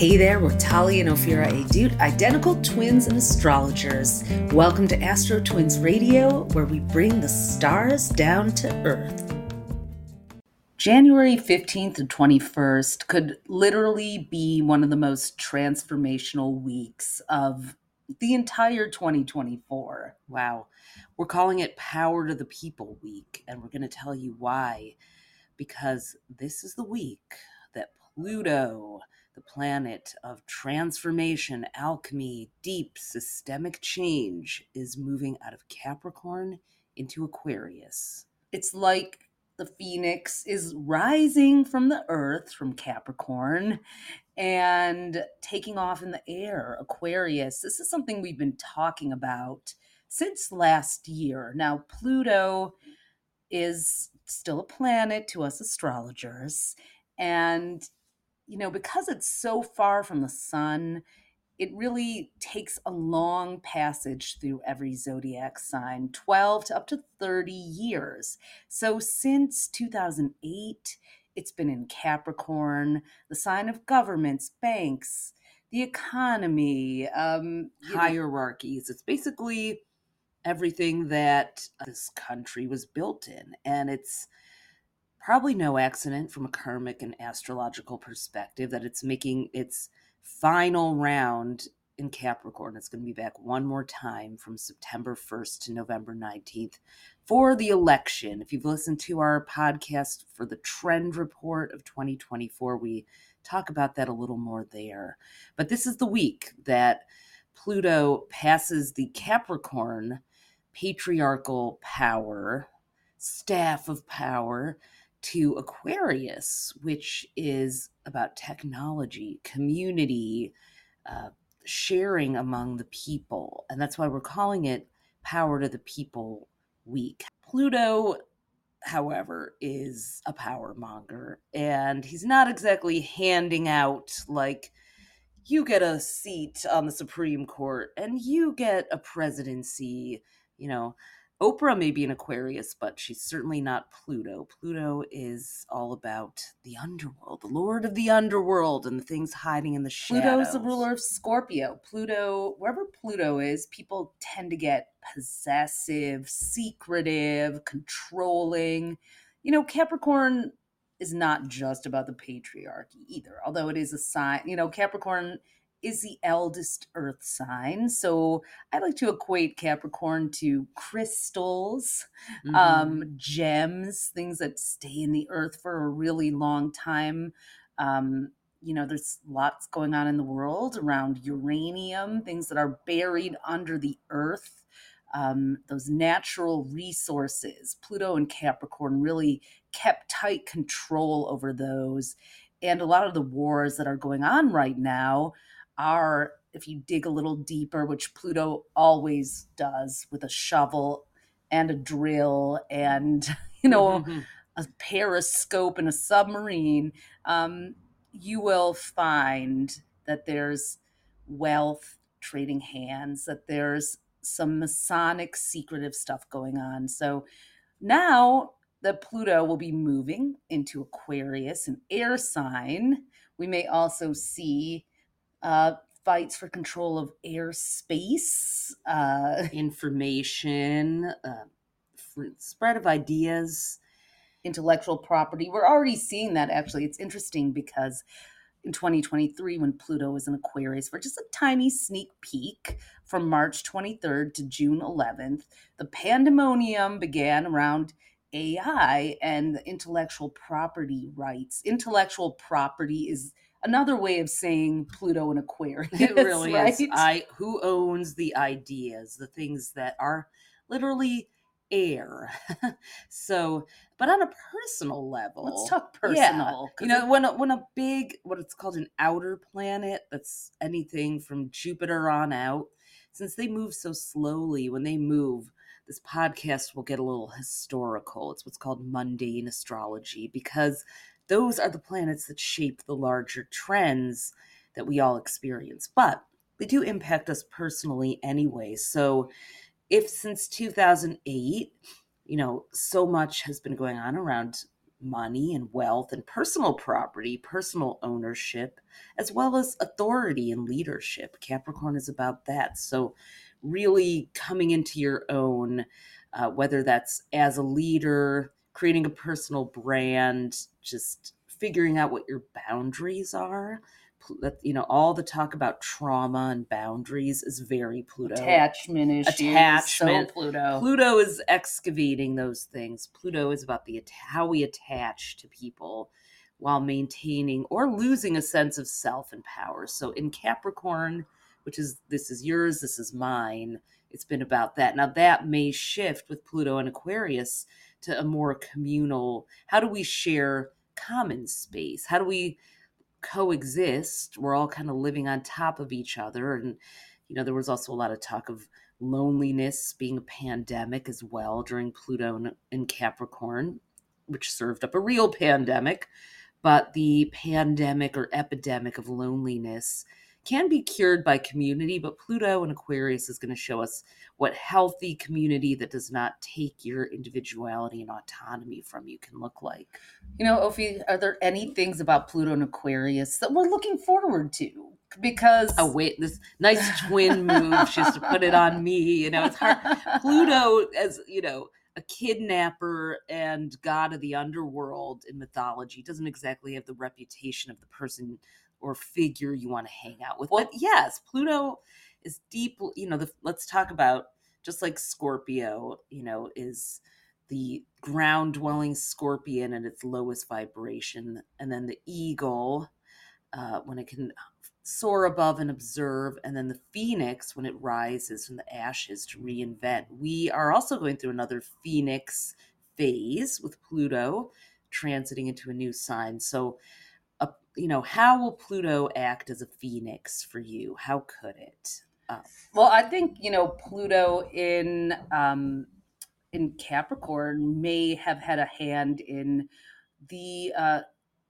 Hey there, we're Talia and Ophira Adut, identical twins and astrologers. Welcome to Astro Twins Radio, where we bring the stars down to Earth. January 15th and 21st could literally be one of the most transformational weeks of the entire 2024. Wow. We're calling it Power to the People Week, and we're going to tell you why. Because this is the week that Pluto the planet of transformation, alchemy, deep systemic change, is moving out of Capricorn into Aquarius. It's like the phoenix is rising from the earth, from Capricorn, and taking off in the air, Aquarius. This is something we've been talking about since last year. Now, Pluto is still a planet to us astrologers, and you know, because it's so far from the sun, it really takes a long passage through every zodiac sign 12 to up to 30 years. So since 2008, it's been in Capricorn, the sign of governments, banks, the economy, um, hierarchies. Know. It's basically everything that this country was built in. And it's probably no accident from a karmic and astrological perspective that it's making its final round in Capricorn. It's going to be back one more time from September 1st to November 19th for the election. If you've listened to our podcast for the trend report of 2024, we talk about that a little more there. But this is the week that Pluto passes the Capricorn patriarchal power, staff of power to Aquarius, which is about technology, community, uh, sharing among the people. And that's why we're calling it Power to the People Week. Pluto, however, is a power monger, and he's not exactly handing out like you get a seat on the Supreme Court and you get a presidency, you know. Oprah may be an Aquarius, but she's certainly not Pluto. Pluto is all about the underworld, the lord of the underworld, and the things hiding in the shadows. Pluto's the ruler of Scorpio. Pluto, wherever Pluto is, people tend to get possessive, secretive, controlling. You know, Capricorn is not just about the patriarchy either, although it is a sign, you know, Capricorn is the eldest earth sign. So I like to equate Capricorn to crystals, mm-hmm. um, gems, things that stay in the earth for a really long time. Um, you know, there's lots going on in the world around uranium, things that are buried under the earth. Um, those natural resources. Pluto and Capricorn really kept tight control over those. And a lot of the wars that are going on right now are, if you dig a little deeper, which Pluto always does with a shovel and a drill and, you know, mm-hmm. a periscope and a submarine, um, you will find that there's wealth trading hands, that there's some Masonic secretive stuff going on. So now that Pluto will be moving into Aquarius, an air sign, we may also see uh, fights for control of airspace, uh, information, uh, spread of ideas, intellectual property. We're already seeing that actually. It's interesting because in 2023, when Pluto was in Aquarius, for just a tiny sneak peek from March 23rd to June 11th, the pandemonium began around AI and intellectual property rights. Intellectual property is another way of saying Pluto and Aquarius. It really right? is. I who owns the ideas, the things that are literally air. so, but on a personal level, let's talk personal. Yeah, you know, when a, when a big what it's called an outer planet that's anything from Jupiter on out, since they move so slowly, when they move. This podcast will get a little historical. It's what's called mundane astrology because those are the planets that shape the larger trends that we all experience. But they do impact us personally anyway. So if since 2008, you know, so much has been going on around money and wealth and personal property, personal ownership, as well as authority and leadership. Capricorn is about that. So, really coming into your own, uh, whether that's as a leader, creating a personal brand, just figuring out what your boundaries are. You know all the talk about trauma and boundaries is very pluto. Attachment issues attachment. So pluto. Pluto is excavating those things. Pluto is about the how we attach to people while maintaining or losing a sense of self and power. So in capricorn which is this is yours this is mine it's been about that. Now that may shift with pluto and aquarius to a more communal how do we share common space how do we coexist. We're all kind of living on top of each other. And, you know, there was also a lot of talk of loneliness being a pandemic as well during Pluto and Capricorn, which served up a real pandemic. But the pandemic or epidemic of loneliness can be cured by community, but Pluto and Aquarius is going to show us what healthy community that does not take your individuality and autonomy from you can look like. You know, Ophi, are there any things about Pluto and Aquarius that we're looking forward to? Because oh wait, this nice twin move, just to put it on me. You know, it's hard. Pluto, as you know, a kidnapper and god of the underworld in mythology doesn't exactly have the reputation of the person or figure you want to hang out with. Well, but yes, Pluto is deep. You know, the, let's talk about just like Scorpio. You know, is the ground dwelling scorpion at its lowest vibration, and then the eagle uh, when it can soar above and observe, and then the phoenix when it rises from the ashes to reinvent. We are also going through another phoenix phase with Pluto transiting into a new sign. So you know, how will Pluto act as a phoenix for you? How could it? Um, well, I think you know Pluto in um, in Capricorn may have had a hand in the uh,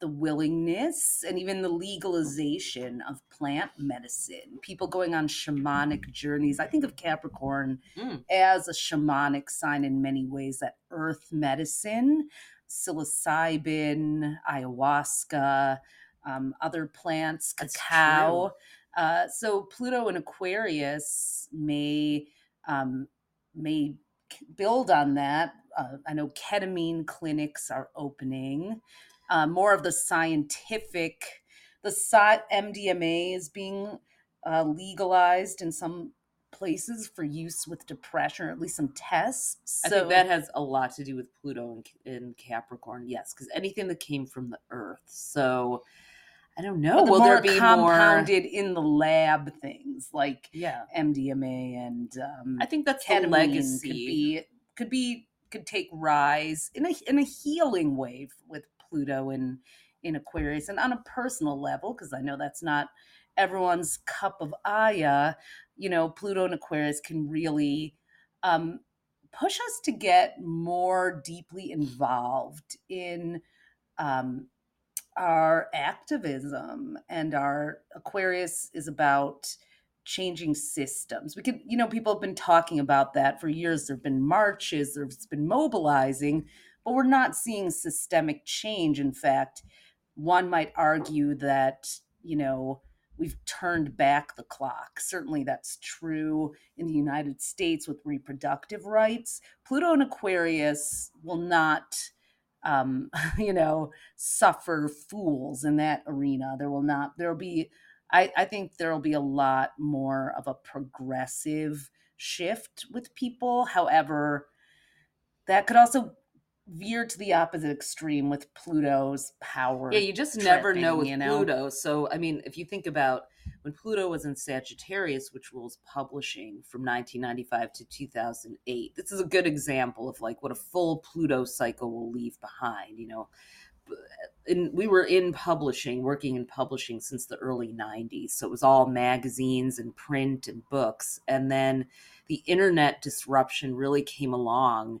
the willingness and even the legalization of plant medicine. People going on shamanic journeys. I think of Capricorn mm. as a shamanic sign in many ways. That earth medicine, psilocybin, ayahuasca um, other plants, cacao. Uh, so Pluto and Aquarius may um, may build on that. Uh, I know ketamine clinics are opening. Uh, more of the scientific, the MDMA is being uh, legalized in some places for use with depression, or at least some tests. So, I think that has a lot to do with Pluto and, Capricorn. Yes, because anything that came from the Earth. So I don't know. The Will there be more compounded more... in the lab things like yeah. MDMA and um, I think that's the legacy. Could be could be could take rise in a in a healing way with Pluto in in Aquarius and on a personal level because I know that's not everyone's cup of aya. You know, Pluto and Aquarius can really um, push us to get more deeply involved in um, our activism and our Aquarius is about changing systems. We could, you know, people have been talking about that for years. There have been marches, there's been mobilizing, but we're not seeing systemic change. In fact, one might argue that, you know, we've turned back the clock. Certainly that's true in the United States with reproductive rights. Pluto and Aquarius will not um, you know, suffer fools in that arena. There will not, there'll be, I, I think there'll be a lot more of a progressive shift with people. However, that could also veer to the opposite extreme with Pluto's power. Yeah, you just never know with you know? Pluto. So, I mean, if you think about when Pluto was in Sagittarius, which rules publishing from 1995 to 2008, this is a good example of like what a full Pluto cycle will leave behind. You know, and we were in publishing, working in publishing since the early 90s. So it was all magazines and print and books. And then the internet disruption really came along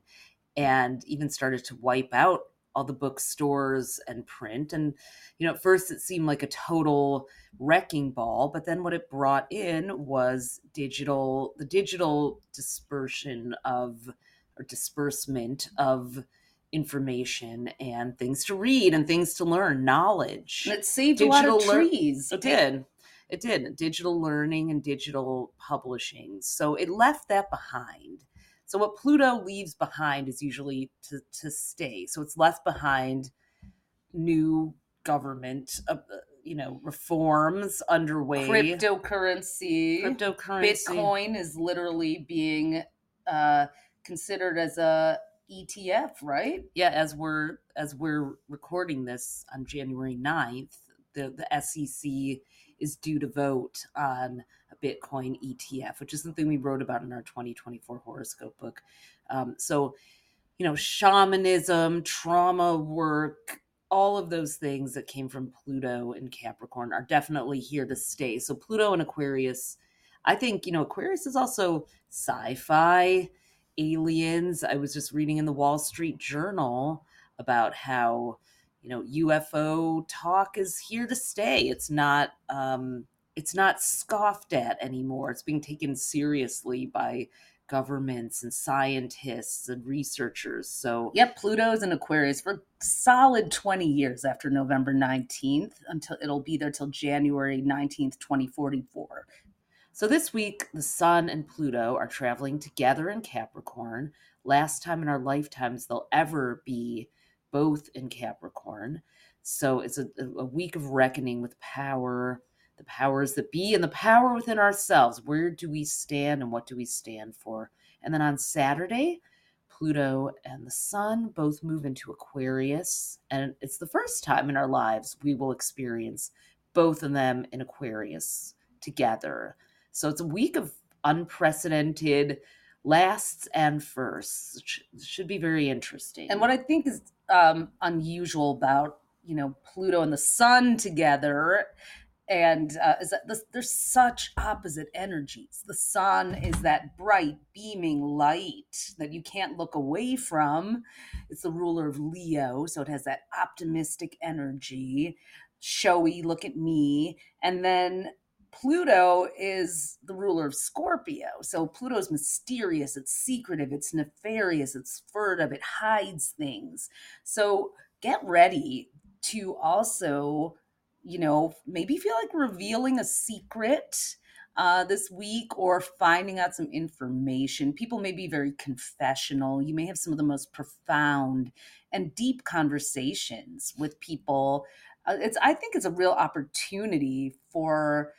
and even started to wipe out all the bookstores and print. And, you know, at first it seemed like a total wrecking ball, but then what it brought in was digital, the digital dispersion of, or disbursement of information and things to read and things to learn, knowledge. And it saved a lot of Digital trees. It did. It did. Digital learning and digital publishing. So it left that behind. So what Pluto leaves behind is usually to, to stay. So it's left behind new government, uh, uh, you know, reforms underway. Cryptocurrency. Cryptocurrency. Bitcoin is literally being uh, considered as a ETF, right? yeah as we're as we're recording this on january 9th the the sec is due to vote on a bitcoin etf which is something we wrote about in our 2024 horoscope book um, so you know shamanism trauma work all of those things that came from pluto and capricorn are definitely here to stay so pluto and aquarius i think you know aquarius is also sci-fi aliens. I was just reading in the Wall Street Journal about how you know UFO talk is here to stay. It's not um, it's not scoffed at anymore. It's being taken seriously by governments and scientists and researchers. So Yep, Pluto's in Aquarius for solid 20 years after November 19th until it'll be there till January 19th, 2044. So this week, the Sun and Pluto are traveling together in Capricorn. Last time in our lifetimes they'll ever be both in Capricorn. So it's a, a week of reckoning with power, the powers that be, and the power within ourselves. Where do we stand and what do we stand for? And then on Saturday, Pluto and the Sun both move into Aquarius. And it's the first time in our lives we will experience both of them in Aquarius together. So it's a week of unprecedented lasts and firsts. Sh- Should be very interesting. And what I think is um, unusual about you know Pluto and the Sun together, and uh, is that there's such opposite energies. The Sun is that bright, beaming light that you can't look away from. It's the ruler of Leo, so it has that optimistic energy, showy. Look at me, and then Pluto is the ruler of Scorpio. So Pluto's mysterious, it's secretive, it's nefarious, it's furtive, it hides things. So get ready to also, you know, maybe feel like revealing a secret uh, this week or finding out some information. People may be very confessional. You may have some of the most profound and deep conversations with people. Uh, it's I think it's a real opportunity for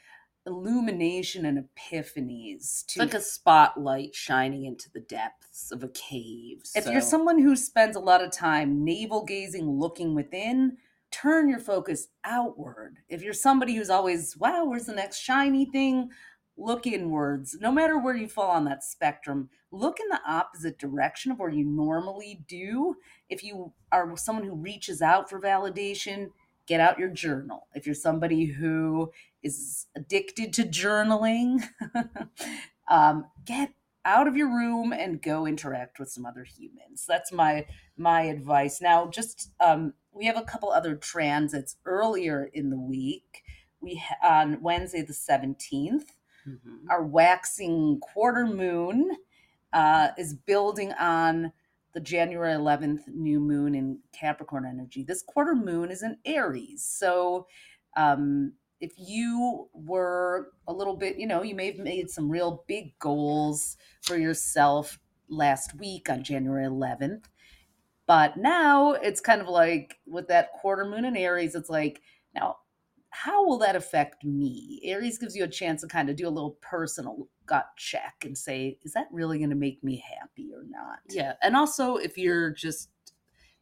illumination and epiphanies to like a spotlight shining into the depths of a cave. if you're someone who spends a lot of time navel gazing looking within turn your focus outward. If you're somebody who's always wow where's the next shiny thing? look inwards. No matter where you fall on that spectrum look in the opposite direction of where you normally do. If you are someone who reaches out for validation get out your journal. If you're somebody who is addicted to journaling um, get out of your room and go interact with some other humans that's my my advice now just um, we have a couple other transits earlier in the week we on wednesday the 17th Mhm. our waxing quarter moon uh, is building on the January 11th new moon in Capricorn energy. This quarter moon is in Aries. So um, if you were a little bit, you know, you may have made some real big goals for yourself last week on January 11th. But now it's kind of like with that quarter moon in Aries, it's like, now how will that affect me? Aries gives you a chance to kind of do a little personal gut check and say, is that really going to make me happy or not? Yeah. And also, if you're just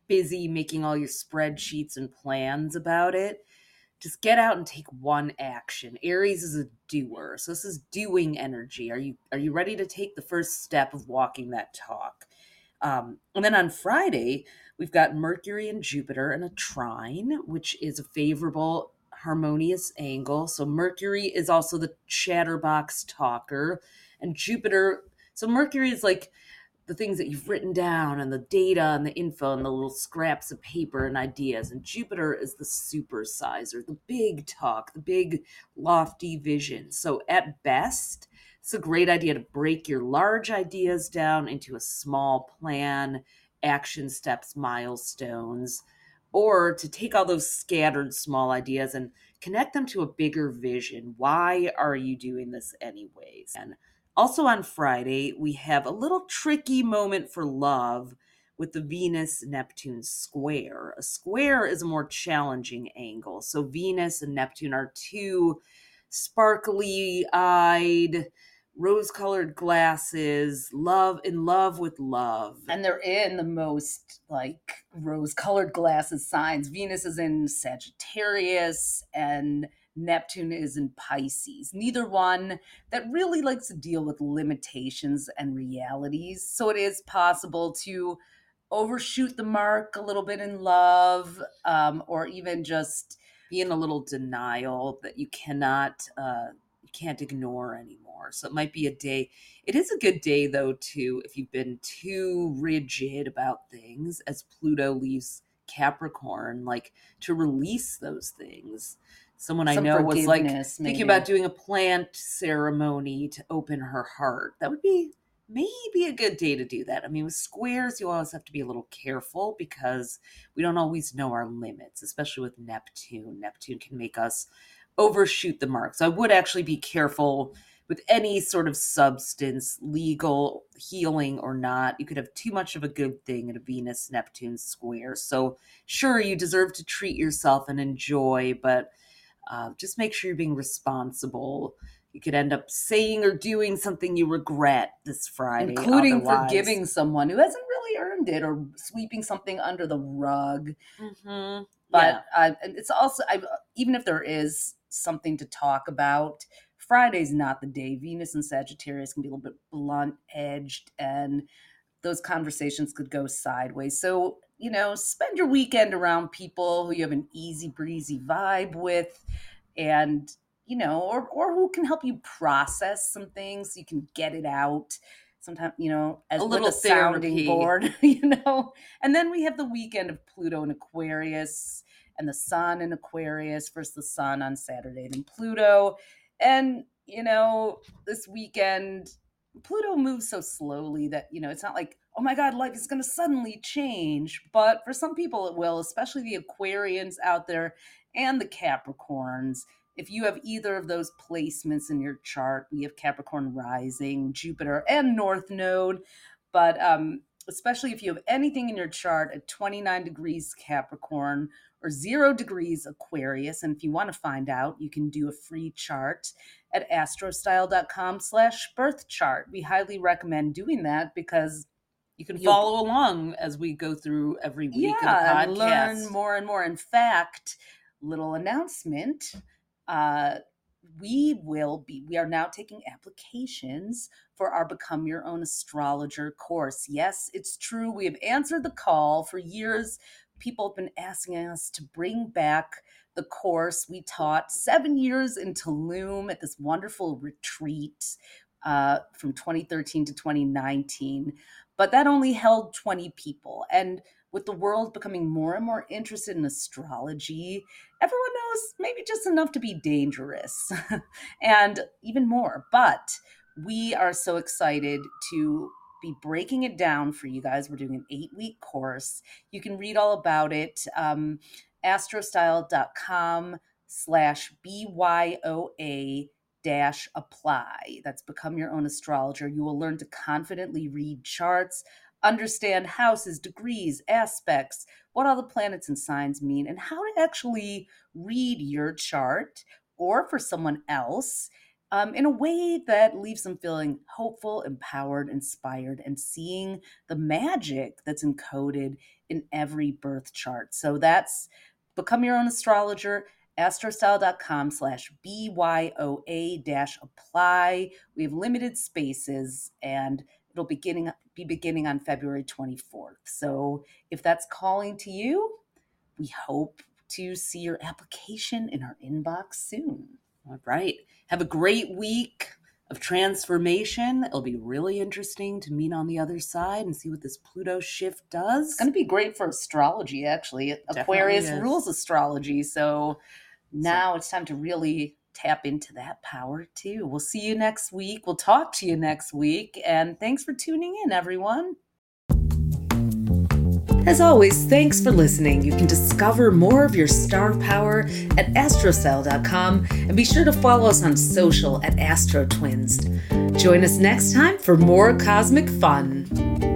busy making all your spreadsheets and plans about it, just get out and take one action. Aries is a doer. So this is doing energy. Are you are you ready to take the first step of walking that talk? Um, and then on Friday, we've got Mercury and Jupiter in a trine, which is a favorable harmonious angle. So Mercury is also the chatterbox talker, and Jupiter. So Mercury is like the things that you've written down and the data and the info and the little scraps of paper and ideas. And Jupiter is the supersizer, the big talk, the big lofty vision. So at best, it's a great idea to break your large ideas down into a small plan action steps, milestones, or to take all those scattered small ideas and connect them to a bigger vision. Why are you doing this anyways? And also on Friday, we have a little tricky moment for love with the Venus Neptune square. A square is a more challenging angle. So Venus and Neptune are two sparkly eyed, rose colored glasses, love in love with love. And they're in the most like rose colored glasses signs. Venus is in Sagittarius and Neptune is in Pisces. Neither one that really likes to deal with limitations and realities. So it is possible to overshoot the mark a little bit in love um, or even just be in a little denial that you cannot uh, you can't ignore anymore so it might be a day it is a good day though too if you've been too rigid about things as pluto leaves capricorn like to release those things someone Some i know was like maybe. thinking about doing a plant ceremony to open her heart that would be maybe a good day to do that. I mean, with squares, you always have to be a little careful because we don't always know our limits, especially with Neptune. Neptune can make us overshoot the mark. So I would actually be careful with any sort of substance, legal, healing or not. You could have too much of a good thing in a Venus Neptune square. So, sure, you deserve to treat yourself and enjoy, but uh, just make sure you're being responsible you could end up saying or doing something you regret this Friday, including otherwise. forgiving someone who hasn't really earned it or sweeping something under the rug. Mm-hmm. But yeah. it's also I, even if there is something to talk about, Friday's not the day. Venus and Sagittarius can be a little bit blunt edged, and those conversations could go sideways. So you know, spend your weekend around people who you have an easy breezy vibe with, and you know, or or who can help you process some things so you can get it out. Sometimes, you know, as a little a sounding board, you know. And then we have the weekend of Pluto and Aquarius and the sun in Aquarius. versus the sun on Saturday, then Pluto. And, you know, this weekend, Pluto moves so slowly that, you know, it's not like, oh my God, life is going to suddenly change. But for some people, it will, especially the Aquarians out there and the Capricorns if you have either of those placements in your chart, we have Capricorn rising, Jupiter, and North Node. But um, especially if you have anything in your chart at 29 degrees Capricorn or zero degrees Aquarius, and if you want to find out, you can do a free chart at astrostyle.com slash birth chart. We highly recommend doing that because you can follow along as we go through every week yeah, and learn more and more. In fact, little announcement uh, we will be we are now taking applications for our become your own astrologer course. Yes it's true we have answered the call. For years people have been asking us to bring back the course. We taught seven years in tulum at this wonderful retreat uh, from 2013 to 2019 but that only held 20 people and with the world becoming more and more interested in astrology, everyone knows maybe just enough to be dangerous and even more. But we are so excited to be breaking it down for you guys. We're doing an eight week course. You can read all about it. Um, astrostyle.com slash BYOA dash apply. That's become your own astrologer. You will learn to confidently read charts, understand houses, degrees, aspects, what all the planets and signs mean, and how to actually read your chart or for someone else um, in a way that leaves them feeling hopeful, empowered, inspired, and seeing the magic that's encoded in every birth chart. So that's become your own astrologer astrostyle.com slash byoa dash apply we have limited spaces and it'll beginning be beginning on February 24th. So if that's calling to you, we hope to see your application in our inbox soon. All right. Have a great week of transformation. It'll be really interesting to meet on the other side and see what this Pluto shift does. It's going to be great for astrology, actually. Aquarius rules astrology. So now so, it's time to really tap into that power too. We'll see you next week. We'll talk to you next week. And thanks for tuning in, everyone. As always, thanks for listening. You can discover more of your star power at astrostyle.com and be sure to follow us on social at Astro Twins. Join us next time for more cosmic fun.